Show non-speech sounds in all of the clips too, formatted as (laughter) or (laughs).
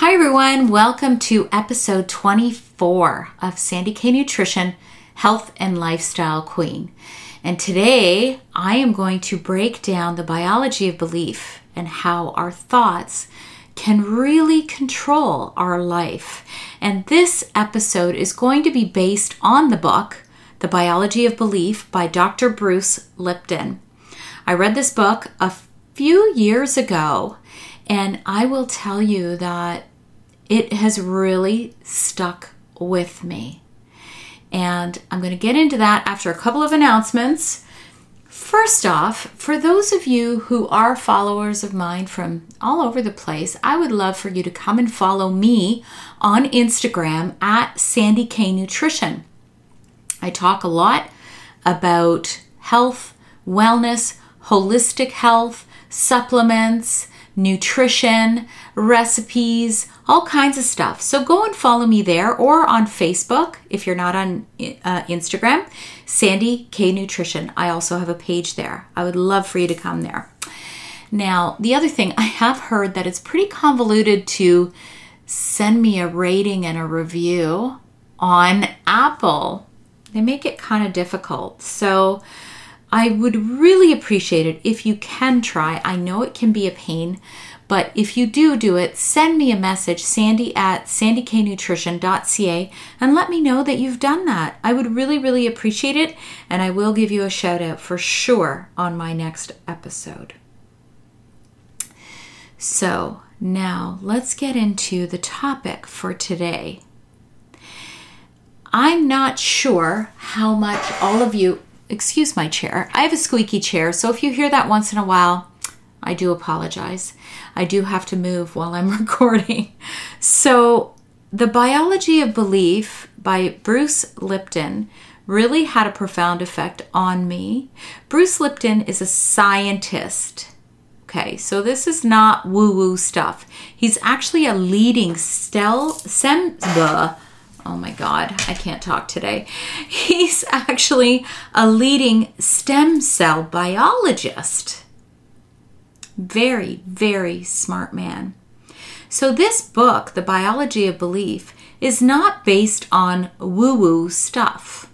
Hi, everyone. Welcome to episode 24 of Sandy K Nutrition Health and Lifestyle Queen. And today I am going to break down the biology of belief and how our thoughts can really control our life. And this episode is going to be based on the book, The Biology of Belief by Dr. Bruce Lipton. I read this book a few years ago, and I will tell you that it has really stuck with me. And I'm going to get into that after a couple of announcements. First off, for those of you who are followers of mine from all over the place, I would love for you to come and follow me on Instagram at Sandy K Nutrition. I talk a lot about health, wellness, holistic health, supplements, nutrition, recipes, all kinds of stuff. So go and follow me there or on Facebook if you're not on uh, Instagram, Sandy K Nutrition. I also have a page there. I would love for you to come there. Now, the other thing, I have heard that it's pretty convoluted to send me a rating and a review on Apple. They make it kind of difficult. So, I would really appreciate it if you can try. I know it can be a pain, but if you do do it, send me a message, sandy at sandyknutrition.ca, and let me know that you've done that. I would really, really appreciate it, and I will give you a shout out for sure on my next episode. So, now let's get into the topic for today. I'm not sure how much all of you, excuse my chair, I have a squeaky chair, so if you hear that once in a while, I do apologize. I do have to move while I'm (laughs) recording. So, The Biology of Belief by Bruce Lipton really had a profound effect on me. Bruce Lipton is a scientist. Okay, so this is not woo woo stuff. He's actually a leading stel, sem, oh my God, I can't talk today. He's actually a leading stem cell biologist. Very, very smart man. So, this book, The Biology of Belief, is not based on woo woo stuff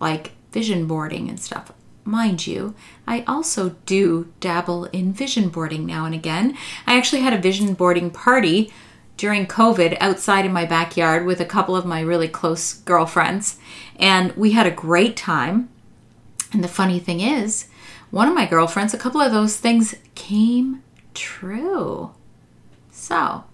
like vision boarding and stuff. Mind you, I also do dabble in vision boarding now and again. I actually had a vision boarding party during COVID outside in my backyard with a couple of my really close girlfriends, and we had a great time. And the funny thing is, one of my girlfriends, a couple of those things came true. So,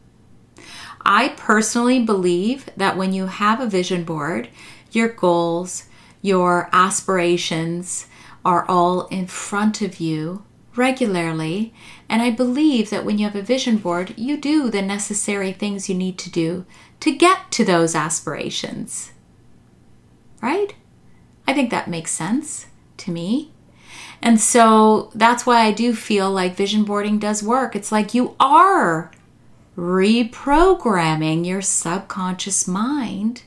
I personally believe that when you have a vision board, your goals, your aspirations are all in front of you regularly. And I believe that when you have a vision board, you do the necessary things you need to do to get to those aspirations. Right? I think that makes sense to me. And so that's why I do feel like vision boarding does work. It's like you are reprogramming your subconscious mind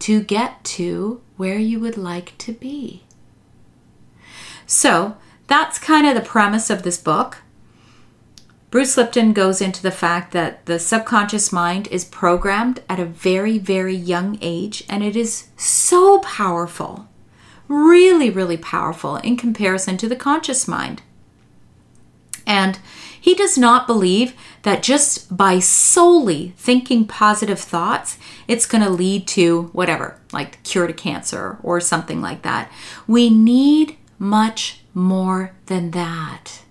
to get to where you would like to be. So that's kind of the premise of this book. Bruce Lipton goes into the fact that the subconscious mind is programmed at a very, very young age and it is so powerful really, really powerful in comparison to the conscious mind. And he does not believe that just by solely thinking positive thoughts, it's going to lead to whatever, like cure to cancer or something like that. We need much more than that.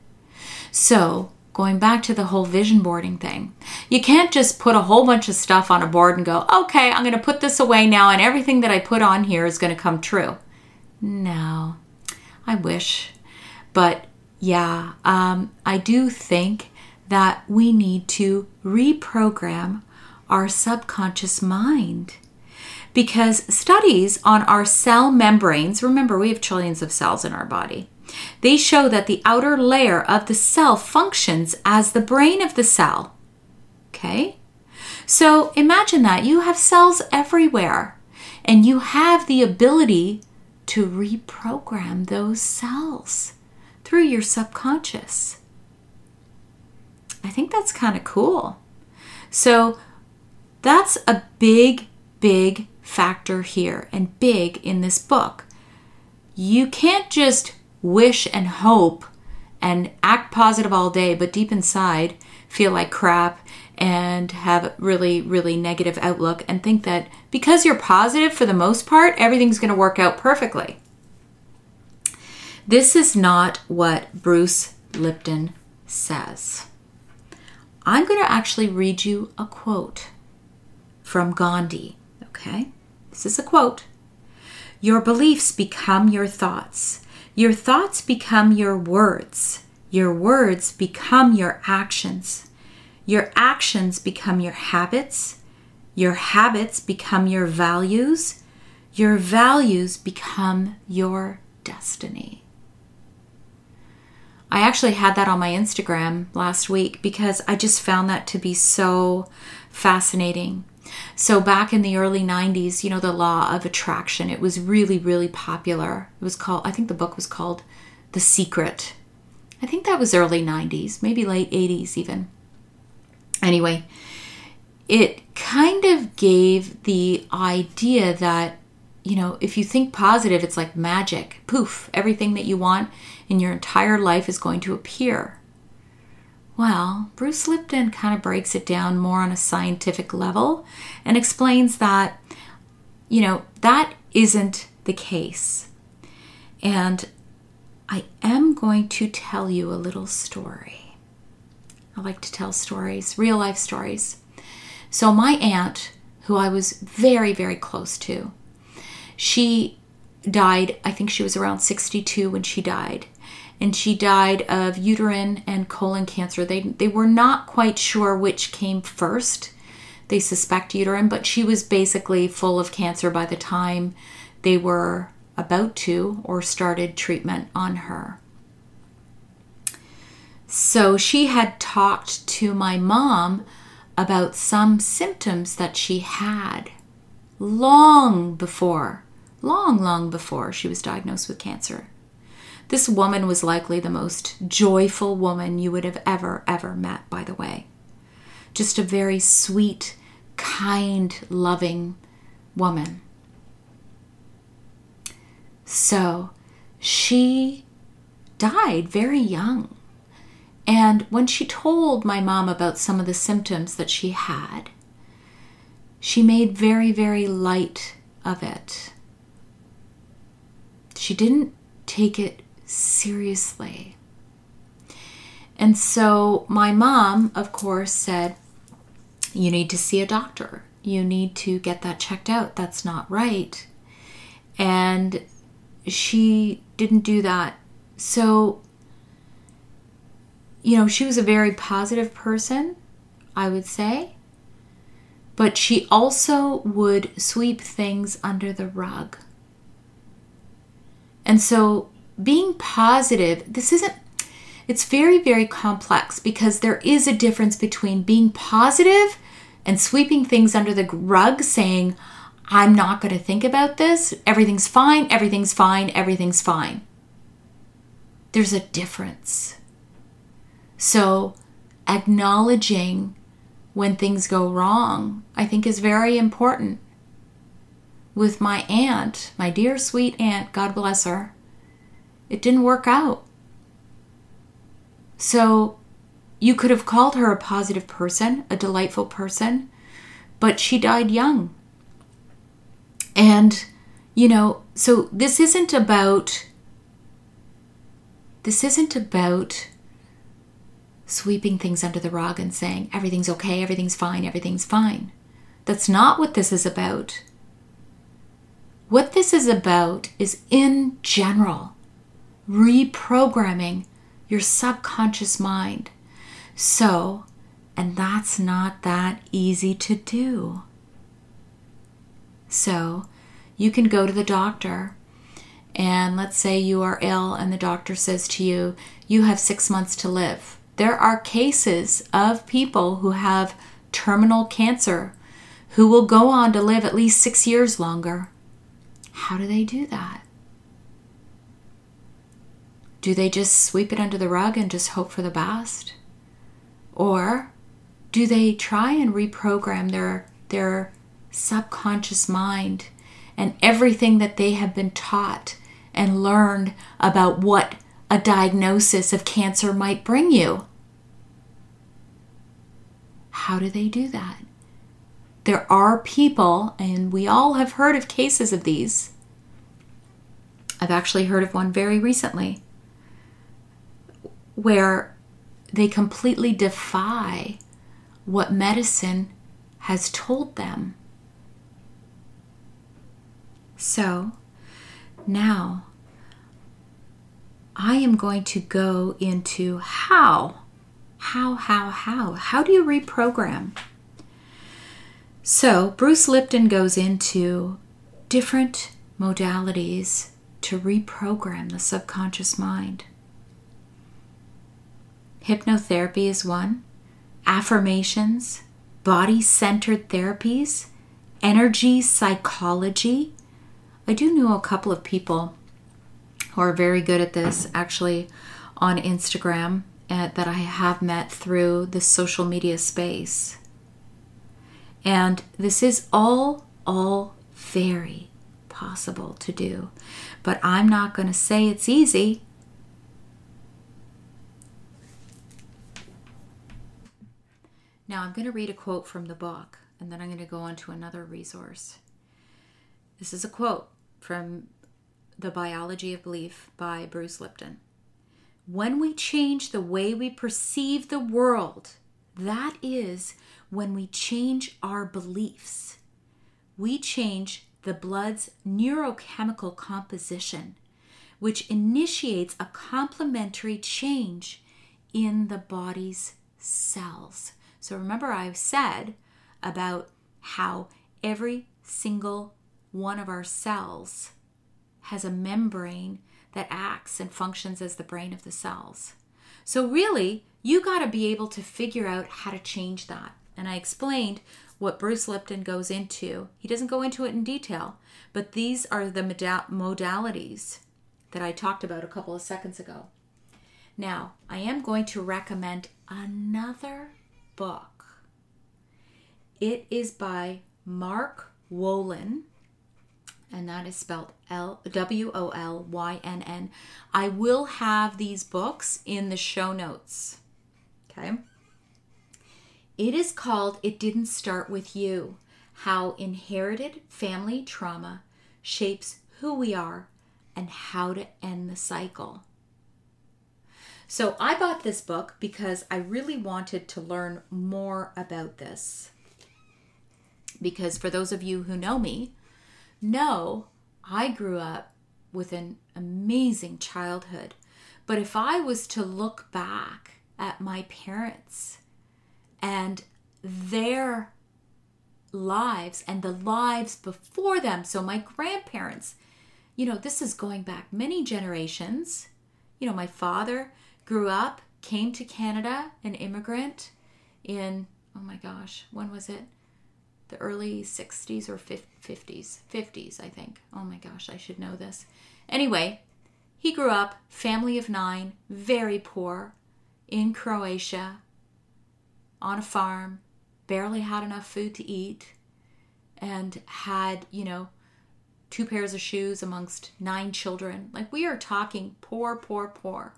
So, going back to the whole vision boarding thing, you can't just put a whole bunch of stuff on a board and go, okay, I'm going to put this away now, and everything that I put on here is going to come true. No, I wish. But yeah, um, I do think that we need to reprogram our subconscious mind. Because studies on our cell membranes, remember we have trillions of cells in our body, they show that the outer layer of the cell functions as the brain of the cell. Okay? So imagine that you have cells everywhere and you have the ability to reprogram those cells through your subconscious. I think that's kind of cool. So that's a big, big factor here and big in this book. You can't just wish and hope and act positive all day, but deep inside feel like crap and have really, really negative outlook and think that because you're positive for the most part, everything's going to work out perfectly. This is not what Bruce Lipton says. I'm going to actually read you a quote from Gandhi, okay? This is a quote. Your beliefs become your thoughts. Your thoughts become your words. Your words become your actions. Your actions become your habits. Your habits become your values. Your values become your destiny. I actually had that on my Instagram last week because I just found that to be so fascinating. So, back in the early 90s, you know, the law of attraction, it was really, really popular. It was called, I think the book was called The Secret. I think that was early 90s, maybe late 80s even. Anyway, it kind of gave the idea that, you know, if you think positive, it's like magic. Poof, everything that you want in your entire life is going to appear. Well, Bruce Lipton kind of breaks it down more on a scientific level and explains that, you know, that isn't the case. And I am going to tell you a little story. I like to tell stories, real life stories. So, my aunt, who I was very, very close to, she died, I think she was around 62 when she died. And she died of uterine and colon cancer. They, they were not quite sure which came first. They suspect uterine, but she was basically full of cancer by the time they were about to or started treatment on her. So she had talked to my mom about some symptoms that she had long before, long, long before she was diagnosed with cancer. This woman was likely the most joyful woman you would have ever, ever met, by the way. Just a very sweet, kind, loving woman. So she died very young. And when she told my mom about some of the symptoms that she had, she made very, very light of it. She didn't take it seriously. And so my mom, of course, said, You need to see a doctor. You need to get that checked out. That's not right. And she didn't do that. So you know, she was a very positive person, I would say. But she also would sweep things under the rug. And so being positive, this isn't, it's very, very complex because there is a difference between being positive and sweeping things under the rug, saying, I'm not going to think about this. Everything's fine. Everything's fine. Everything's fine. There's a difference. So, acknowledging when things go wrong, I think, is very important. With my aunt, my dear sweet aunt, God bless her, it didn't work out. So, you could have called her a positive person, a delightful person, but she died young. And, you know, so this isn't about, this isn't about sweeping things under the rug and saying, everything's okay, everything's fine, everything's fine. That's not what this is about. What this is about is, in general, reprogramming your subconscious mind so And that's not that easy to do. So you can go to the doctor, and let's say you are ill, and the doctor says to you, You have six months to live. There are cases of people who have terminal cancer who will go on to live at least six years longer. How do they do that? Do they just sweep it under the rug and just hope for the best? Or do they try and reprogram their their subconscious mind and everything that they have been taught and learned about what a diagnosis of cancer might bring you? How do they do that? There are people, and we all have heard of cases of these. I've actually heard of one very recently where they completely defy what medicine has told them. So now I am going to go into how. How, how, how? How do you reprogram? So, Bruce Lipton goes into different modalities to reprogram the subconscious mind. Hypnotherapy is one, affirmations, body centered therapies, energy psychology. I do know a couple of people who are very good at this actually on Instagram uh, that I have met through the social media space. And this is all, all very possible to do. But I'm not going to say it's easy. Now, I'm going to read a quote from the book, and then I'm going to go on to another resource. This is a quote from The Biology of Belief by Bruce Lipton. When we change the way we perceive the world, that is when we change our beliefs. We change the blood's neurochemical composition, which initiates a complementary change in the body's cells. So remember, I've said about how every single one of our cells has a membrane that acts and functions as the brain of the cells. So, really, you got to be able to figure out how to change that. And I explained what Bruce Lipton goes into. He doesn't go into it in detail, but these are the modalities that I talked about a couple of seconds ago. Now, I am going to recommend another book. It is by Mark Wolynn, and that is spelled L W O L Y N N. I will have these books in the show notes. Okay. It is called It Didn't Start With You How Inherited Family Trauma Shapes Who We Are and How to End the Cycle. So, I bought this book because I really wanted to learn more about this. Because for those of you who know me, know I grew up with an amazing childhood. But if I was to look back at my parents, and their lives and the lives before them. So, my grandparents, you know, this is going back many generations. You know, my father grew up, came to Canada, an immigrant in, oh my gosh, when was it? The early 60s or 50s? 50s, I think. Oh my gosh, I should know this. Anyway, he grew up, family of nine, very poor, in Croatia, on a farm, barely had enough food to eat, and had, you know, two pairs of shoes amongst nine children. Like we are talking poor, poor, poor.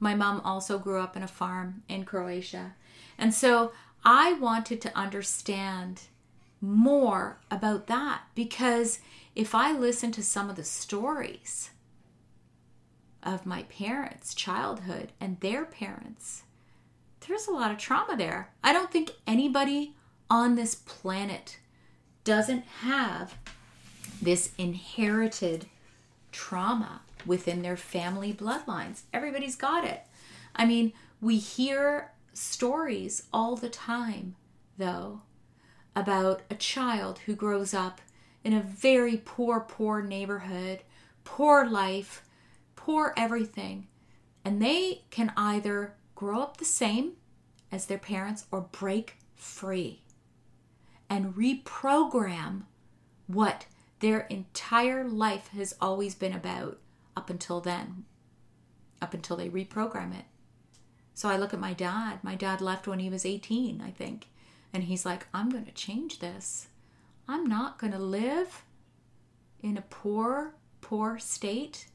My mom also grew up in a farm in Croatia. And so I wanted to understand more about that because if I listen to some of the stories of my parents' childhood and their parents, there's a lot of trauma there. I don't think anybody on this planet doesn't have this inherited trauma within their family bloodlines. Everybody's got it. I mean, we hear stories all the time, though, about a child who grows up in a very poor, poor neighborhood, poor life, poor everything. And they can either grow up the same as their parents or break free and reprogram what their entire life has always been about up until then, up until they reprogram it. So I look at my dad. My dad left when he was 18, I think. And he's like, I'm going to change this. I'm not going to live in a poor, poor state.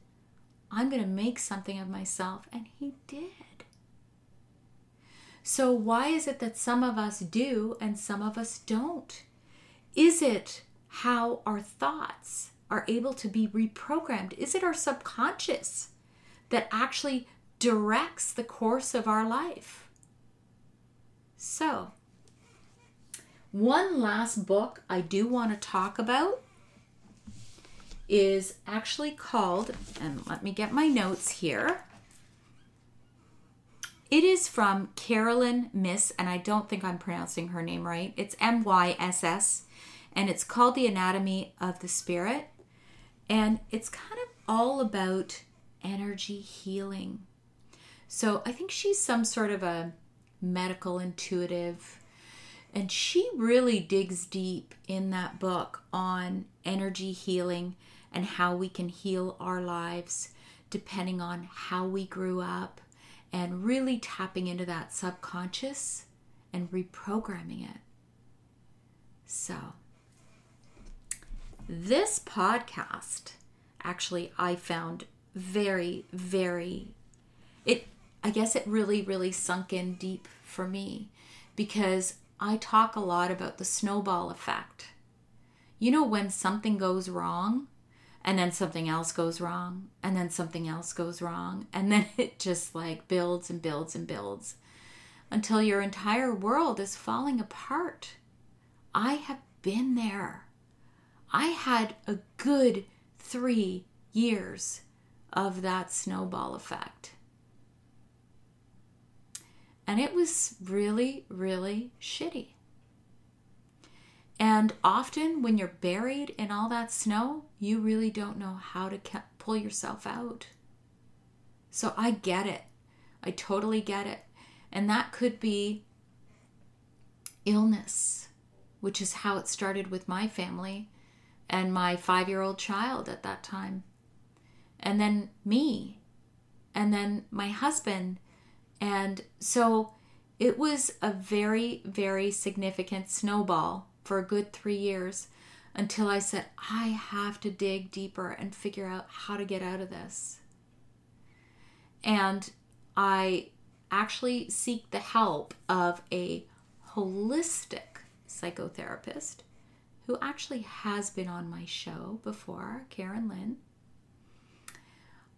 I'm going to make something of myself. And he did. So, why is it that some of us do and some of us don't? Is it how our thoughts are able to be reprogrammed? Is it our subconscious that actually directs the course of our life? So, one last book I do want to talk about is actually called, and let me get my notes here. It is from Caroline Myss, and I don't think I'm pronouncing her name right. It's M Y S S, and it's called The Anatomy of the Spirit. And it's kind of all about energy healing. So I think she's some sort of a medical intuitive, and she really digs deep in that book on energy healing and how we can heal our lives depending on how we grew up and really tapping into that subconscious and reprogramming it. So, this podcast actually I found very, very, it, I guess it really, really sunk in deep for me because I talk a lot about the snowball effect. You know, when something goes wrong, and then something else goes wrong and then something else goes wrong and then (laughs) it just like builds and builds and builds until your entire world is falling apart i have been there i had a good 3 years of that snowball effect and it was really really shitty and often, when you're buried in all that snow, you really don't know how to pull yourself out. So I get it. I totally get it. And that could be illness, which is how it started with my family and my five year old child at that time. And then me. And then my husband. And so it was a very, very significant snowball for a good three years until I said, I have to dig deeper and figure out how to get out of this. And I actually seek the help of a holistic psychotherapist who actually has been on my show before, Karen Lynn.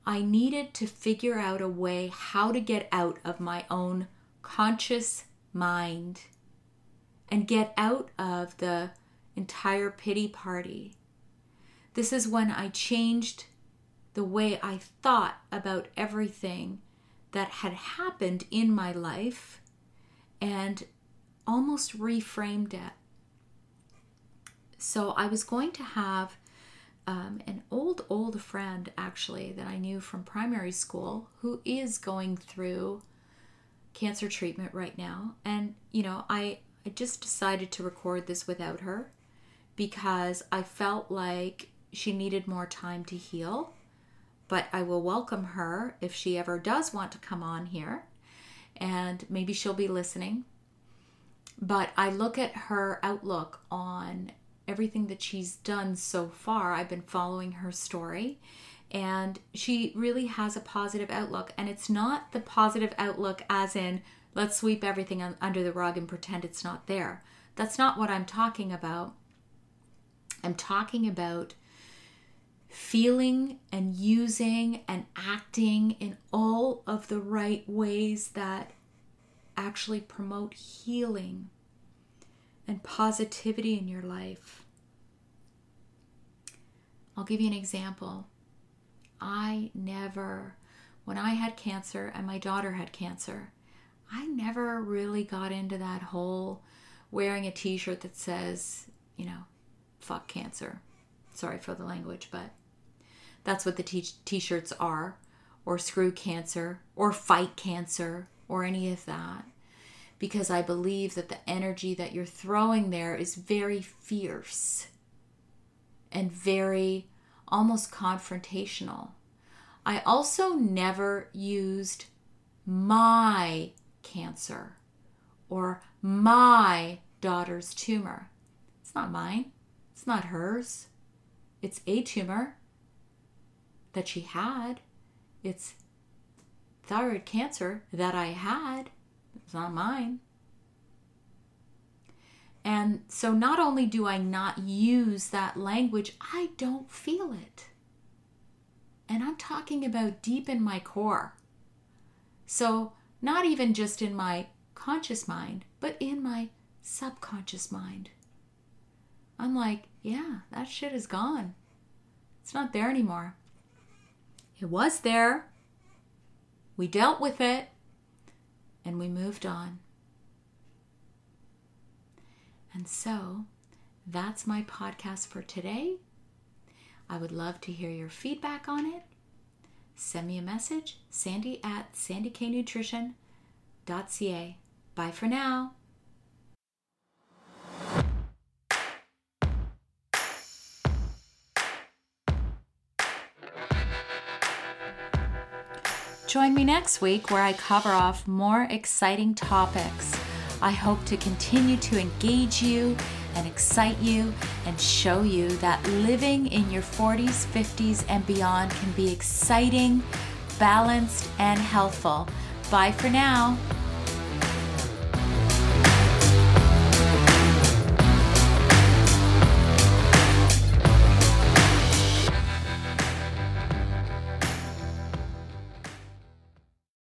I needed to figure out a way how to get out of my own conscious mind and get out of the entire pity party. This is when I changed the way I thought about everything that had happened in my life and almost reframed it. So I was going to have um, an old, old friend actually that I knew from primary school who is going through cancer treatment right now. And, you know, I, I just decided to record this without her because I felt like she needed more time to heal. But I will welcome her if she ever does want to come on here, and maybe she'll be listening. But I look at her outlook on everything that she's done so far. I've been following her story, and she really has a positive outlook. And it's not the positive outlook as in let's sweep everything under the rug and pretend it's not there. That's not what I'm talking about. I'm talking about feeling and using and acting in all of the right ways that actually promote healing and positivity in your life. I'll give you an example. I never, when I had cancer and my daughter had cancer, I never really got into that whole wearing a t shirt that says, you know, fuck cancer. Sorry for the language, but that's what the t shirts are, or screw cancer, or fight cancer, or any of that. Because I believe that the energy that you're throwing there is very fierce and very almost confrontational. I also never used my cancer or my daughter's tumor. It's not mine. It's not hers. It's a tumor that she had. It's thyroid cancer that I had. It's not mine. And so not only do I not use that language, I don't feel it. And I'm talking about deep in my core. So, not even just in my conscious mind, but in my subconscious mind. I'm like, yeah, that shit is gone. It's not there anymore. It was there. We dealt with it and we moved on. And so that's my podcast for today. I would love to hear your feedback on it. Send me a message, sandy at sandyknutrition.ca. Bye for now. Join me next week where I cover off more exciting topics. I hope to continue to engage you and excite you and show you that living in your 40s, 50s, and beyond can be exciting, balanced, and healthful. Bye for now.